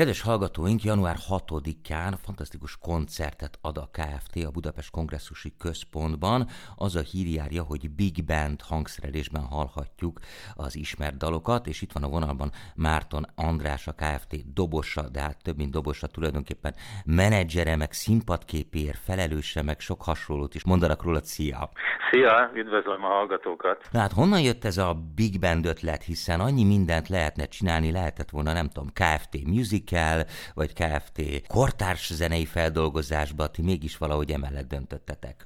Kedves hallgatóink, január 6-án fantasztikus koncertet ad a KFT a Budapest Kongresszusi Központban. Az a hírjárja, hogy Big Band hangszerelésben hallhatjuk az ismert dalokat, és itt van a vonalban Márton András, a KFT dobosa, de hát több mint dobosa, tulajdonképpen menedzsere, meg színpadképér, felelőse, meg sok hasonlót is mondanak róla. Szia! Szia, üdvözlöm a hallgatókat! Na hát honnan jött ez a Big Band ötlet, hiszen annyi mindent lehetne csinálni, lehetett volna, nem tudom, KFT Musical, vagy KFT kortárs zenei feldolgozásba, ti mégis valahogy emellett döntöttetek.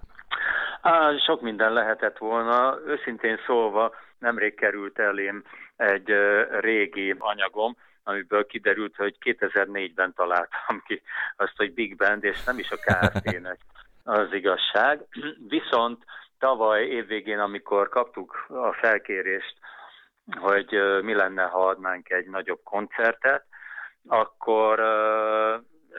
Á, sok minden lehetett volna. Őszintén szólva nemrég került elém egy régi anyagom, amiből kiderült, hogy 2004-ben találtam ki azt, hogy Big Band, és nem is a KFT-nek az igazság. Viszont tavaly évvégén, amikor kaptuk a felkérést, hogy mi lenne, ha adnánk egy nagyobb koncertet, akkor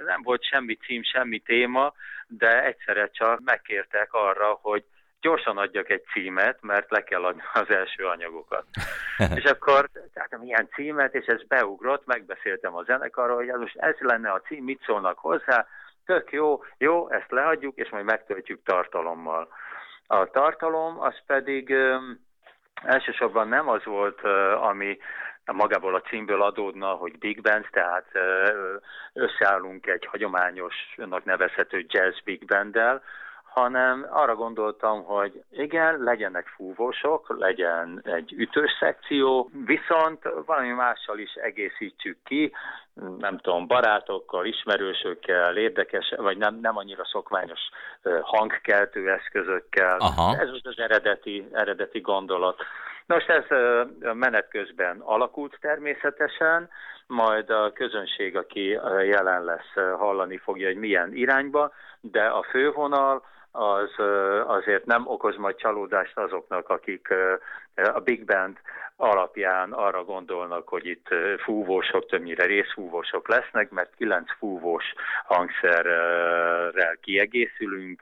nem volt semmi cím, semmi téma, de egyszerre csak megkértek arra, hogy gyorsan adjak egy címet, mert le kell adni az első anyagokat. és akkor tehát milyen címet, és ez beugrott, megbeszéltem a zenekarról, hogy ez most ez lenne a cím, mit szólnak hozzá, tök jó, jó, ezt leadjuk, és majd megtöltjük tartalommal. A tartalom az pedig elsősorban nem az volt, ami magából a címből adódna, hogy Big Band, tehát összeállunk egy hagyományosnak nevezhető jazz Big Banddel, hanem arra gondoltam, hogy igen, legyenek fúvósok, legyen egy ütős szekció, viszont valami mással is egészítsük ki, nem tudom, barátokkal, ismerősökkel, érdekes, vagy nem, nem annyira szokványos hangkeltő eszközökkel. Aha. Ez az eredeti, eredeti gondolat. Nos, ez menet közben alakult természetesen, majd a közönség, aki jelen lesz, hallani fogja, hogy milyen irányba, de a fővonal az azért nem okoz majd csalódást azoknak, akik a Big Band alapján arra gondolnak, hogy itt fúvósok, többnyire részfúvósok lesznek, mert kilenc fúvós hangszerrel kiegészülünk,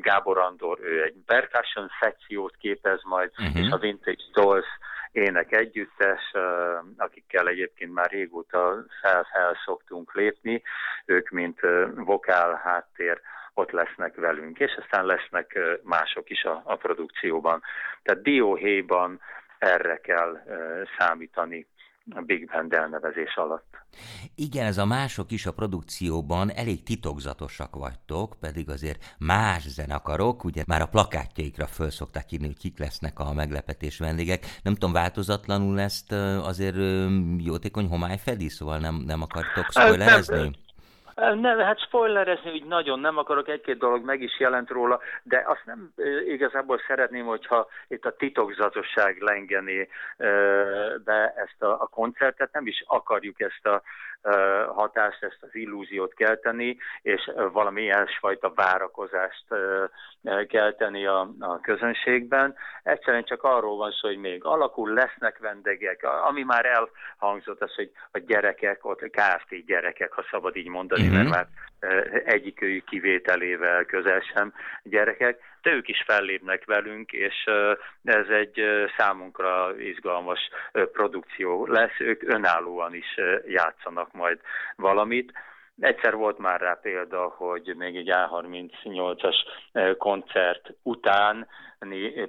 Gábor Andor, ő egy percussion szekciót képez majd, uh-huh. és a Vintage Dolls ének együttes, akikkel egyébként már régóta fel-fel szoktunk lépni, ők mint vokál háttér ott lesznek velünk, és aztán lesznek mások is a, a produkcióban. Tehát dióhéjban erre kell számítani a Big Band elnevezés alatt. Igen, ez a mások is a produkcióban elég titokzatosak vagytok, pedig azért más zenekarok, ugye már a plakátjaikra föl szokták írni, hogy kik lesznek a meglepetés vendégek. Nem tudom, változatlanul ezt azért jótékony homály fedi, szóval nem, nem akartok spoilerezni? Nem, hát spoilerezni úgy nagyon nem akarok, egy-két dolog meg is jelent róla, de azt nem igazából szeretném, hogyha itt a titokzatosság lengeni be ezt a, a koncertet, nem is akarjuk ezt a hatást, ezt az illúziót kelteni, és valami ilyesfajta várakozást kelteni a, a közönségben. Egyszerűen csak arról van szó, hogy még alakul, lesznek vendégek, ami már elhangzott az, hogy a gyerekek, ott KFT gyerekek, ha szabad így mondani, uh-huh. mert már egyikőjük kivételével közel sem gyerekek, de ők is fellépnek velünk, és ez egy számunkra izgalmas produkció lesz, ők önállóan is játszanak majd valamit. Egyszer volt már rá példa, hogy még egy A38-as koncert után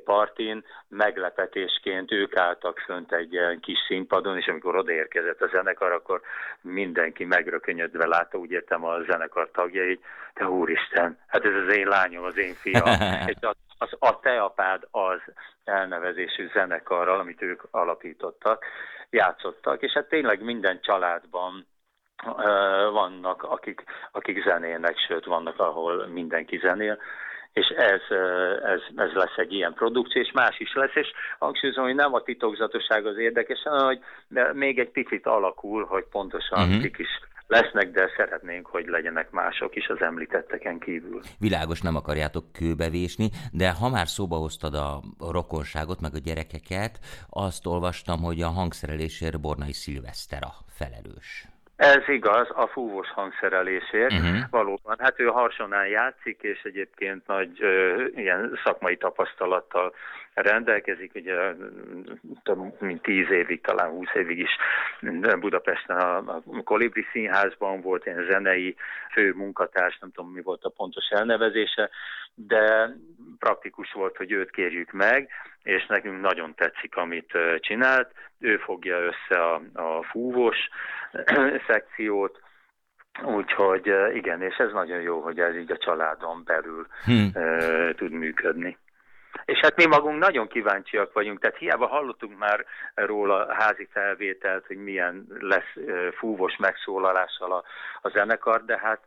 partin meglepetésként ők álltak fönt egy ilyen kis színpadon, és amikor odaérkezett a zenekar, akkor mindenki megrökönyödve látta, úgy értem a zenekar tagjai, de úristen, hát ez az én lányom, az én fiam. az, a te apád az elnevezésű zenekarral, amit ők alapítottak, játszottak, és hát tényleg minden családban vannak, akik, akik zenélnek, sőt vannak, ahol mindenki zenél, és ez, ez, ez lesz egy ilyen produkció, és más is lesz, és hangsúlyozom, hogy nem a titokzatosság az érdekes, hanem hogy még egy picit alakul, hogy pontosan uh-huh. kik is lesznek, de szeretnénk, hogy legyenek mások is az említetteken kívül. Világos, nem akarjátok kőbevésni, de ha már szóba hoztad a rokonságot, meg a gyerekeket, azt olvastam, hogy a hangszerelésért Bornai Szilveszter a felelős. Ez igaz, a fúvós hangszerelésért. Uh-huh. Valóban. Hát ő harsonán játszik, és egyébként nagy ö, ilyen szakmai tapasztalattal rendelkezik, ugye több mint tíz évig, talán húsz évig is Budapesten a, a Kolibri Színházban volt ilyen zenei fő munkatárs, nem tudom mi volt a pontos elnevezése, de praktikus volt, hogy őt kérjük meg, és nekünk nagyon tetszik, amit csinált. Ő fogja össze a, a fúvós szekciót, Úgyhogy igen, és ez nagyon jó, hogy ez így a családon belül hmm. tud működni. És hát mi magunk nagyon kíváncsiak vagyunk, tehát hiába hallottunk már róla házi felvételt, hogy milyen lesz fúvos megszólalással a, a zenekar, de hát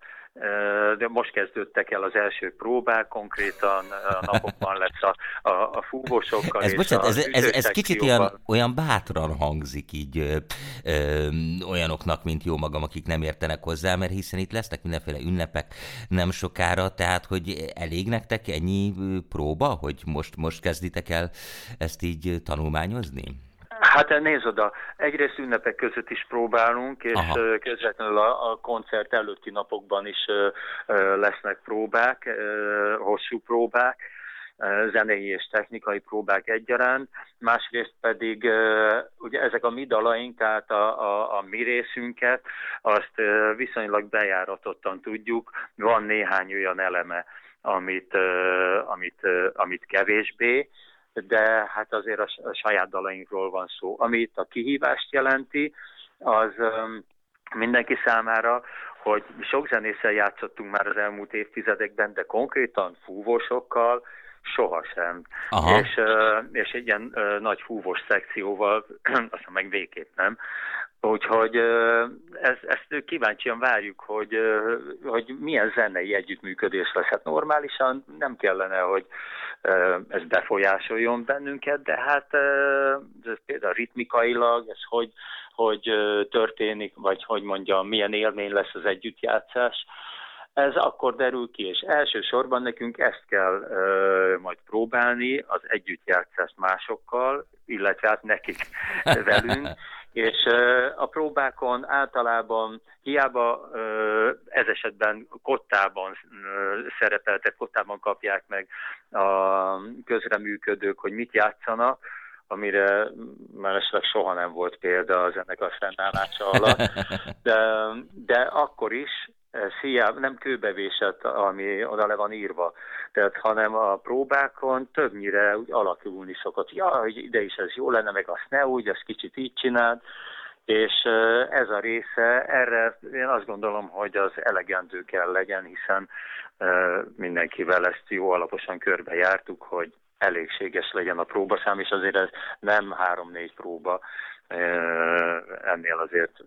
de most kezdődtek el az első próbák, konkrétan a napokban lesz a, a, a fúvósokkal. Ez, bocsánat, ez, ez, ez kicsit olyan, olyan bátran hangzik így ö, ö, olyanoknak, mint jó magam, akik nem értenek hozzá, mert hiszen itt lesznek mindenféle ünnepek nem sokára, tehát hogy elég nektek ennyi próba, hogy most, most kezditek el ezt így tanulmányozni? Hát nézd oda, egyrészt ünnepek között is próbálunk, és Aha. közvetlenül a, a koncert előtti napokban is lesznek próbák, hosszú próbák, zenei és technikai próbák egyaránt, másrészt pedig ugye ezek a mi dalaink, tehát a, a, a mi részünket, azt viszonylag bejáratottan tudjuk, van néhány olyan eleme, amit, amit, amit kevésbé, de hát azért a, saját dalainkról van szó. Ami itt a kihívást jelenti, az mindenki számára, hogy sok zenésszel játszottunk már az elmúlt évtizedekben, de konkrétan fúvósokkal sohasem. Aha. És, és egy ilyen nagy fúvós szekcióval, aztán meg végképp nem. Úgyhogy ez, ezt kíváncsian várjuk, hogy, hogy milyen zenei együttműködés lesz. Hát normálisan nem kellene, hogy ez befolyásoljon bennünket, de hát ez például ritmikailag, ez hogy, hogy történik, vagy hogy mondjam, milyen élmény lesz az együttjátszás, ez akkor derül ki, és elsősorban nekünk ezt kell uh, majd próbálni, az együttjátszást másokkal, illetve hát nekik velünk, és a próbákon általában hiába ez esetben kottában szerepeltek, kottában kapják meg a közreműködők, hogy mit játszanak, amire mellesleg soha nem volt példa az ennek a fennállása alatt, de, de akkor is hiába nem kőbevésett, ami oda le van írva, tehát, hanem a próbákon többnyire úgy alakulni szokott. Ja, hogy ide is ez jó lenne, meg azt ne úgy, azt kicsit így csináld, és ez a része, erre én azt gondolom, hogy az elegendő kell legyen, hiszen mindenkivel ezt jó alaposan körbejártuk, hogy elégséges legyen a próbaszám, és azért ez nem három-négy próba, ennél azért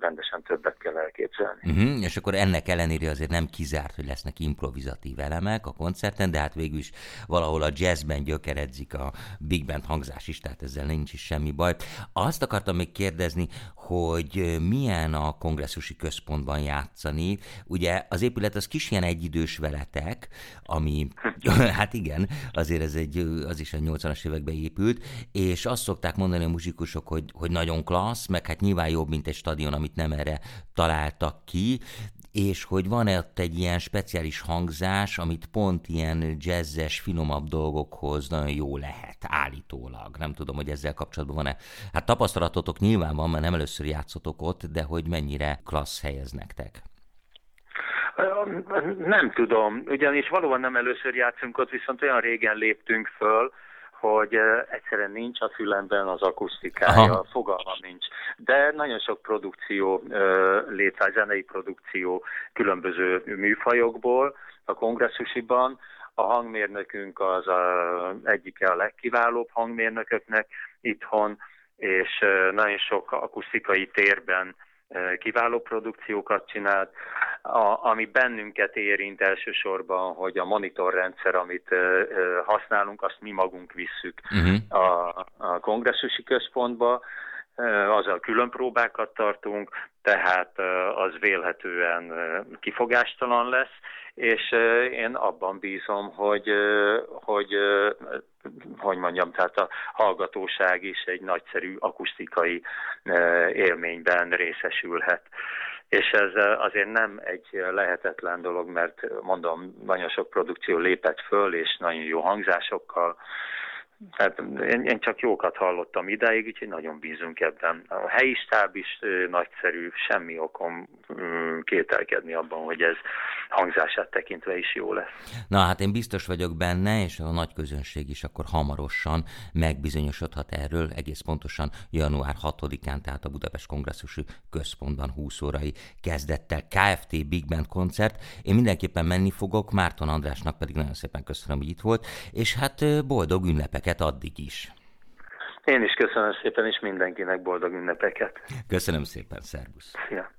rendesen többet kell elképzelni. Uh-huh, és akkor ennek ellenére azért nem kizárt, hogy lesznek improvizatív elemek a koncerten, de hát végül is valahol a jazzben gyökeredzik a big band hangzás is, tehát ezzel nincs is semmi baj. Azt akartam még kérdezni, hogy milyen a kongresszusi központban játszani. Ugye az épület az kis ilyen egyidős veletek, ami, hát igen, azért ez egy, az is a 80-as években épült, és azt szokták mondani a muzsikusok, hogy, hogy nagyon klassz, meg hát nyilván jobb, mint egy stadion, amit nem erre találtak ki, és hogy van-e ott egy ilyen speciális hangzás, amit pont ilyen jazzes, finomabb dolgokhoz nagyon jó lehet, állítólag. Nem tudom, hogy ezzel kapcsolatban van-e. Hát tapasztalatotok nyilván van, mert nem először játszotok ott, de hogy mennyire klassz helyez nektek? Nem tudom, ugyanis valóban nem először játszunk ott, viszont olyan régen léptünk föl, hogy egyszerűen nincs a fülemben az akusztikája, Aha. fogalma nincs. De nagyon sok produkció létre, zenei produkció különböző műfajokból a kongresszusiban. A hangmérnökünk az a, egyike a legkiválóbb hangmérnököknek itthon, és nagyon sok akusztikai térben kiváló produkciókat csinált, a, ami bennünket érint elsősorban, hogy a monitorrendszer, amit használunk, azt mi magunk visszük uh-huh. a, a kongresszusi központba, azzal külön próbákat tartunk, tehát az vélhetően kifogástalan lesz, és én abban bízom, hogy, hogy hogy mondjam, tehát a hallgatóság is egy nagyszerű akusztikai élményben részesülhet. És ez azért nem egy lehetetlen dolog, mert mondom, nagyon sok produkció lépett föl, és nagyon jó hangzásokkal, Hát én, én csak jókat hallottam idáig, úgyhogy nagyon bízunk ebben. A helyi stáb is nagyszerű, semmi okom kételkedni abban, hogy ez hangzását tekintve is jó lesz. Na hát én biztos vagyok benne, és a nagy közönség is akkor hamarosan megbizonyosodhat erről, egész pontosan január 6-án, tehát a Budapest Kongresszusi Központban 20 órai kezdettel KFT Big Band koncert. Én mindenképpen menni fogok, Márton Andrásnak pedig nagyon szépen köszönöm, hogy itt volt, és hát boldog ünnepeket addig is. Én is köszönöm szépen, és mindenkinek boldog ünnepeket. Köszönöm szépen, szervusz. Szia.